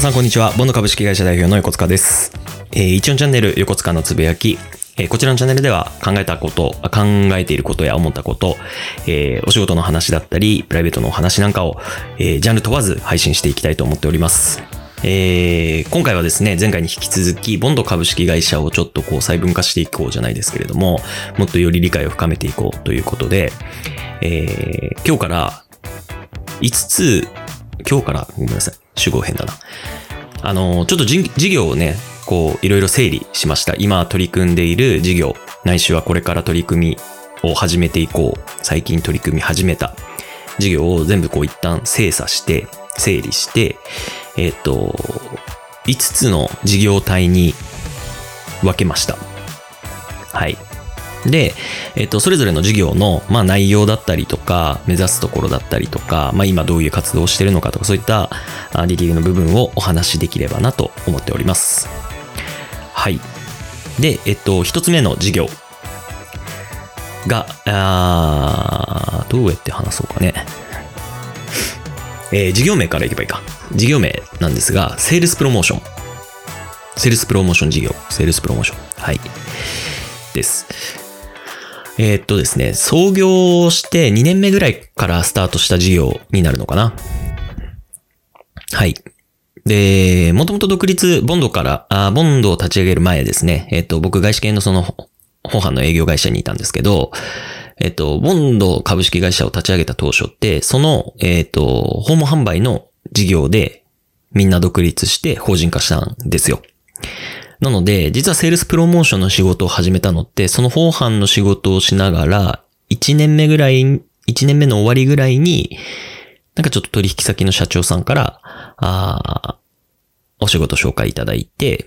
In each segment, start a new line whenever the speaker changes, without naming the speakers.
皆さんこんにちは。ボンド株式会社代表の横塚です。えー、一応チャンネル横塚のつぶやき。えーこちらのチャンネルでは考えたこと、考えていることや思ったこと、えーお仕事の話だったり、プライベートのお話なんかを、えージャンル問わず配信していきたいと思っております。えー今回はですね、前回に引き続き、ボンド株式会社をちょっとこう細分化していこうじゃないですけれども、もっとより理解を深めていこうということで、えー今日から5つ、今日からごめんなさい、主語編だな。あの、ちょっと事業をね、こう、いろいろ整理しました。今取り組んでいる事業、ないしはこれから取り組みを始めていこう。最近取り組み始めた事業を全部こう一旦精査して、整理して、えっ、と、5つの事業体に分けました。はい。で、えっと、それぞれの事業の、まあ、内容だったりとか、目指すところだったりとか、まあ、今どういう活動をしているのかとか、そういったあディティールの部分をお話しできればなと思っております。はい。で、えっと、一つ目の事業が、あーどうやって話そうかね。えー事業名からいけばいいか。事業名なんですが、セールスプロモーション。セールスプロモーション事業。セールスプロモーション。はい。です。えーっとですね、創業して2年目ぐらいからスタートした事業になるのかな。はい。で、もともと独立、ボンドから、あボンドを立ち上げる前ですね、えっと、僕外資系のその、本販の営業会社にいたんですけど、えっと、ボンド株式会社を立ち上げた当初って、その、えっと、訪問販売の事業でみんな独立して法人化したんですよ。なので、実はセールスプロモーションの仕事を始めたのって、その訪販の仕事をしながら、1年目ぐらい、1年目の終わりぐらいに、なんかちょっと取引先の社長さんから、あお仕事紹介いただいて、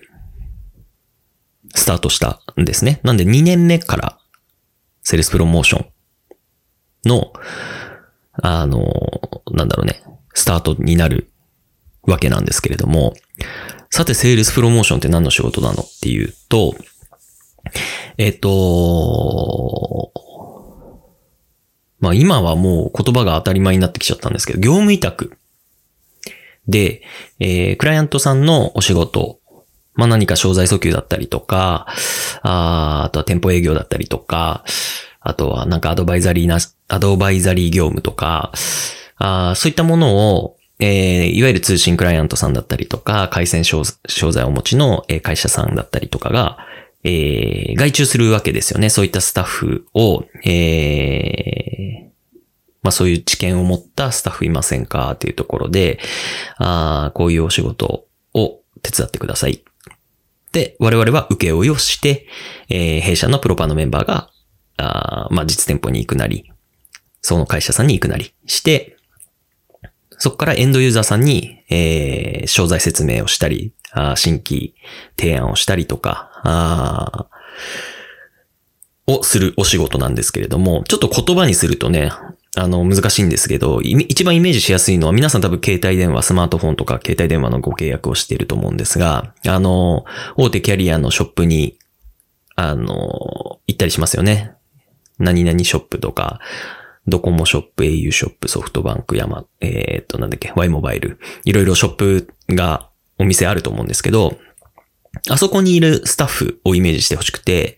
スタートしたんですね。なんで2年目から、セールスプロモーションの、あの、なんだろうね、スタートになるわけなんですけれども、さて、セールスプロモーションって何の仕事なのっていうと、えっ、と、まあ今はもう言葉が当たり前になってきちゃったんですけど、業務委託で、えークライアントさんのお仕事、まあ何か商材訴求だったりとか、ああとは店舗営業だったりとか、あとはなんかアドバイザリーな、アドバイザリー業務とか、あそういったものを、えーいわゆる通信クライアントさんだったりとか、回線商材をお持ちの会社さんだったりとかが、えー外注するわけですよね。そういったスタッフを、えーまあそういう知見を持ったスタッフいませんか？っていうところで、あーこういうお仕事を手伝ってください。で、我々は請負いをして、えー弊社のプロパのメンバーが、あーまあ実店舗に行くなり、その会社さんに行くなりして、そこからエンドユーザーさんに、えー商材説明をしたり、あ新規提案をしたりとか、あをするお仕事なんですけれども、ちょっと言葉にするとね、あの、難しいんですけど、い一番イメージしやすいのは皆さん多分携帯電話、スマートフォンとか携帯電話のご契約をしていると思うんですが、あの、大手キャリアのショップに、あの、行ったりしますよね。何々ショップとか、ドコモショップ、au ショップ、ソフトバンク、ヤマ、えーっと、なんだっけ、Y モバイル。いろいろショップが、お店あると思うんですけど、あそこにいるスタッフをイメージしてほしくて、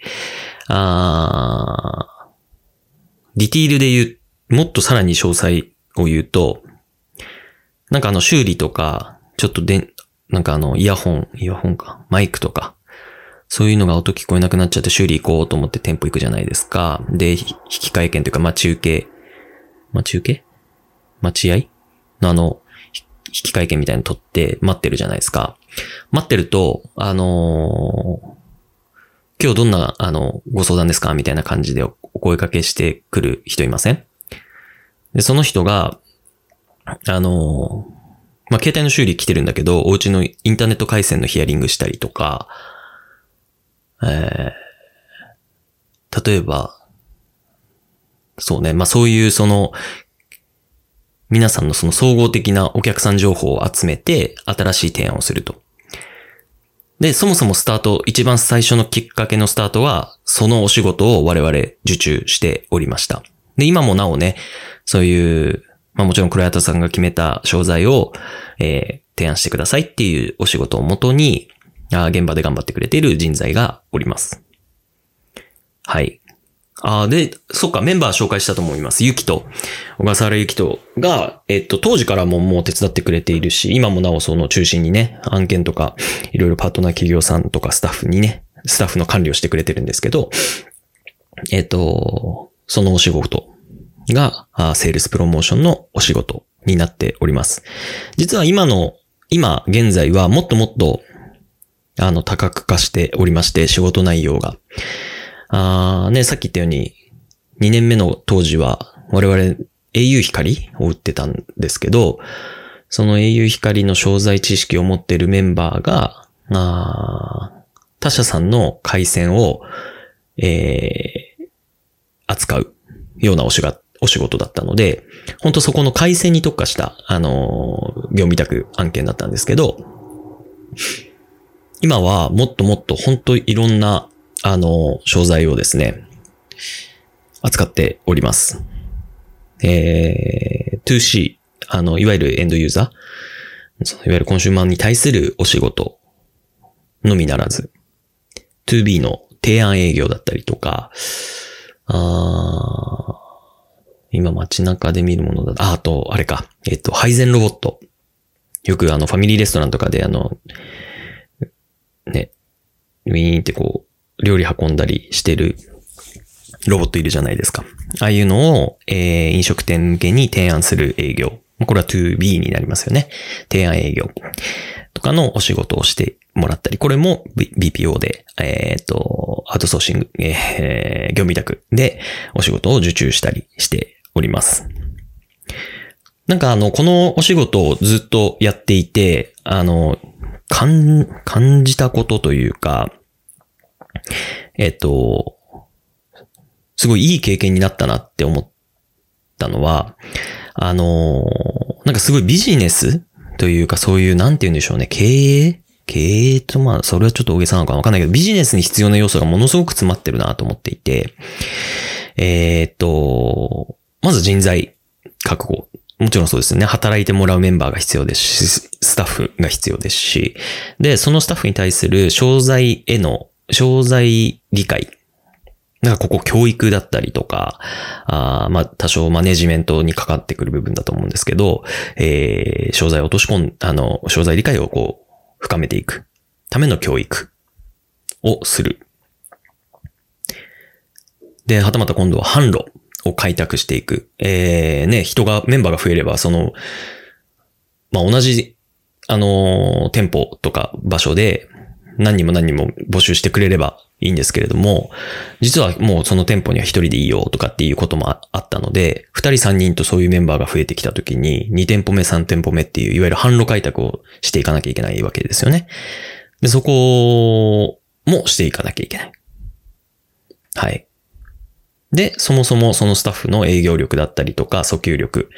あディティールで言う、もっとさらに詳細を言うと、なんかあの修理とか、ちょっとで、なんかあのイヤホン、イヤホンか、マイクとか、そういうのが音聞こえなくなっちゃって修理行こうと思って店舗行くじゃないですか。で、ひ引換券というか、待ち受け、待ち受け待合のあの、ひ引換券みたいなの取って待ってるじゃないですか。待ってると、あのー今日どんな、あの、ご相談ですか？みたいな感じでお声掛けしてくる人いません？で、その人が、あの、まあ、携帯の修理来てるんだけど、お家のインターネット回線のヒアリングしたりとか、えー、例えば、そうね、まあ、そういうその、皆さんのその総合的なお客さん情報を集めて、新しい提案をすると。で、そもそもスタート、一番最初のきっかけのスタートは、そのお仕事を我々受注しておりました。で、今もなおね、そういう、まあもちろんクライアントさんが決めた商材を、えー提案してくださいっていうお仕事をもとに、あ現場で頑張ってくれている人材がおります。はい。あで、そっか、メンバー紹介したと思います。ゆきと、小笠原ゆきとが、えっと、当時からももう手伝ってくれているし、今もなおその中心にね、案件とか、いろいろパートナー企業さんとかスタッフにね、スタッフの管理をしてくれてるんですけど、えっと、そのお仕事が、セールスプロモーションのお仕事になっております。実は今の、今現在はもっともっと、あの、多角化しておりまして、仕事内容が。あね、さっき言ったように、2年目の当時は、我々 au 光を売ってたんですけど、その au 光の商材知識を持っているメンバーが、あ他社さんの回線を、えー、扱うようなお仕事お仕事だったので、本当そこの回線に特化した、あのー、業務委託案件だったんですけど、今はもっともっと本当いろんな、あの、商材をですね、扱っております。えー、2C、あの、いわゆるエンドユーザー、いわゆるコンシューマーに対するお仕事のみならず、2B の提案営業だったりとか、あ今街中で見るものだ。あ、あと、あれか。えっと、配膳ロボット。よくあの、ファミリーレストランとかであの、ね、ウィーンってこう、料理運んだりしてるロボットいるじゃないですか。ああいうのを、えー、飲食店向けに提案する営業。これは 2B になりますよね。提案営業。とかのお仕事をしてもらったり、これも BPO で、えっ、ー、と、アウトソーシング、えー、業務委託でお仕事を受注したりしております。なんかあの、このお仕事をずっとやっていて、あの、感、感じたことというか、えっと、すごいいい経験になったなって思ったのは、あの、なんかすごいビジネスというかそういう、なんて言うんでしょうね、経営？経営とまあ、それはちょっと大げさなのかわかんないけど、ビジネスに必要な要素がものすごく詰まってるなと思っていて、え、っと、まず人材確保。もちろんそうですね。働いてもらうメンバーが必要ですし、スタッフが必要ですし、で、そのスタッフに対する商材への、商材理解。なんかここ教育だったりとか、あまあ多少マネジメントにかかってくる部分だと思うんですけど、えー、商材を落とし込ん、あの、商材理解をこう、深めていくための教育をする。で、はたまた今度は販路。を開拓していく。えー、ね、人が、メンバーが増えれば、その、まあ、同じ、あのー、店舗とか場所で何人も何人も募集してくれればいいんですけれども、実はもうその店舗には一人でいいよとかっていうこともあったので、二人三人とそういうメンバーが増えてきた時に、二店舗目三店舗目っていう、いわゆる販路開拓をしていかなきゃいけないわけですよね。で、そこもしていかなきゃいけない。はい。で、そもそもそのスタッフの営業力だったりとか、訴求力、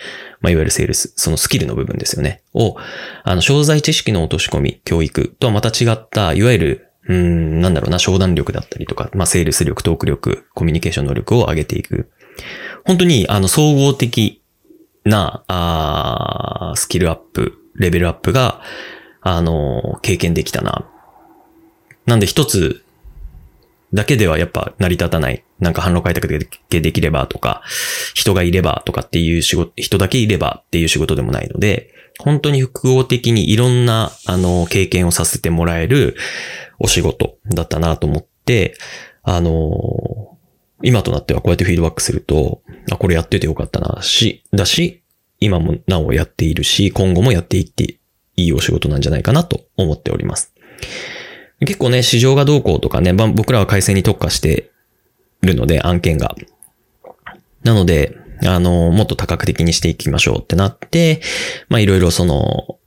まあ、いわゆるセールス、そのスキルの部分ですよね。を、あの、商材知識の落とし込み、教育とはまた違った、いわゆる、うん、なんだろうな、商談力だったりとか、まあ、セールス力、トーク力、コミュニケーション能力を上げていく。本当に、あの、総合的な、あスキルアップ、レベルアップが、あの、経験できたな。なんで一つだけではやっぱ成り立たない。なんか販路開拓だけできればとか、人がいればとかっていう仕事、人だけいればっていう仕事でもないので、本当に複合的にいろんな、あの、経験をさせてもらえるお仕事だったなと思って、あの、今となってはこうやってフィードバックすると、あ、これやっててよかったな、し、だし、今もなおやっているし、今後もやっていっていいお仕事なんじゃないかなと思っております。結構ね、市場がどうこうとかね、僕らは回線に特化してるので、案件が。なので、あの、もっと多角的にしていきましょうってなって、まあいろいろその、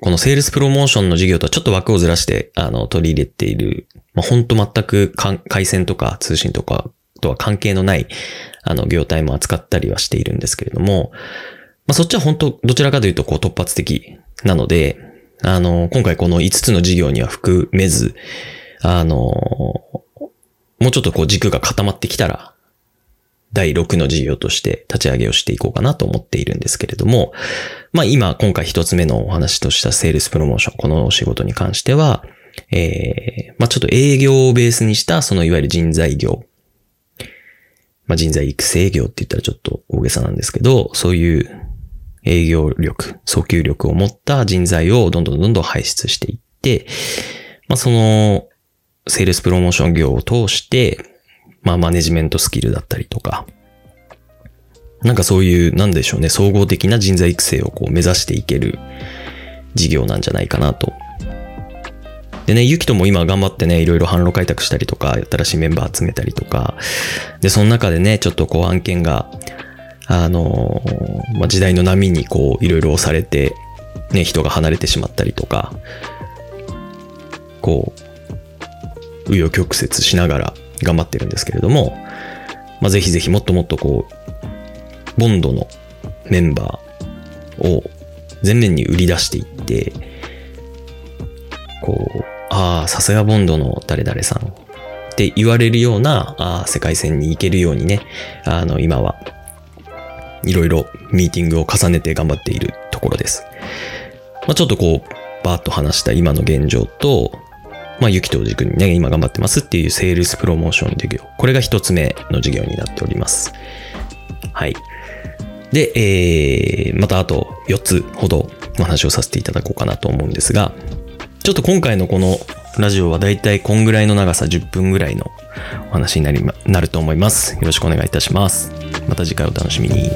このセールスプロモーションの事業とはちょっと枠をずらして、あの、取り入れている、まあ本当全く回線とか通信とかとは関係のない、あの、業態も扱ったりはしているんですけれども、まあそっちは本当どちらかというとこう突発的なので、あの、今回この5つの事業には含めず、あの、もうちょっとこう軸が固まってきたら、第6の事業として立ち上げをしていこうかなと思っているんですけれども、まあ今、今回一つ目のお話としたセールスプロモーション、このお仕事に関しては、えー、まあちょっと営業をベースにしたそのいわゆる人材業。まあ人材育成業って言ったらちょっと大げさなんですけど、そういう営業力、訴求力を持った人材をどんどんどんどん輩出していって、まあその、セールスプロモーション業を通して、まあマネジメントスキルだったりとか、なんかそういう、なんでしょうね、総合的な人材育成をこう目指していける事業なんじゃないかなと。でね、ゆきとも今頑張ってね、いろいろ販路開拓したりとか、新しいメンバー集めたりとか、で、その中でね、ちょっとこう案件が、あのまあ、時代の波にこう、いろいろ押されて、ね、人が離れてしまったりとか、こう、紆余曲折しながら頑張ってるんですけれども、まあ、ぜひぜひもっともっとこう、ボンドのメンバーを前面に売り出していって、こう、ああ、さすがボンドの誰々さんって言われるようなあ世界線に行けるようにね、あの、今はいろいろミーティングを重ねて頑張っているところです。まあ、ちょっとこう、バーッと話した今の現状と、まあ、ゆきと軸にね、今頑張ってますっていうセールスプロモーション事業。これが一つ目の事業になっております。はい。で、えー、またあと4つほどお話をさせていただこうかなと思うんですが、ちょっと今回のこのラジオはだいたいこんぐらいの長さ10分ぐらいのお話になり、まなると思います。よろしくお願いいたします。また次回お楽しみに。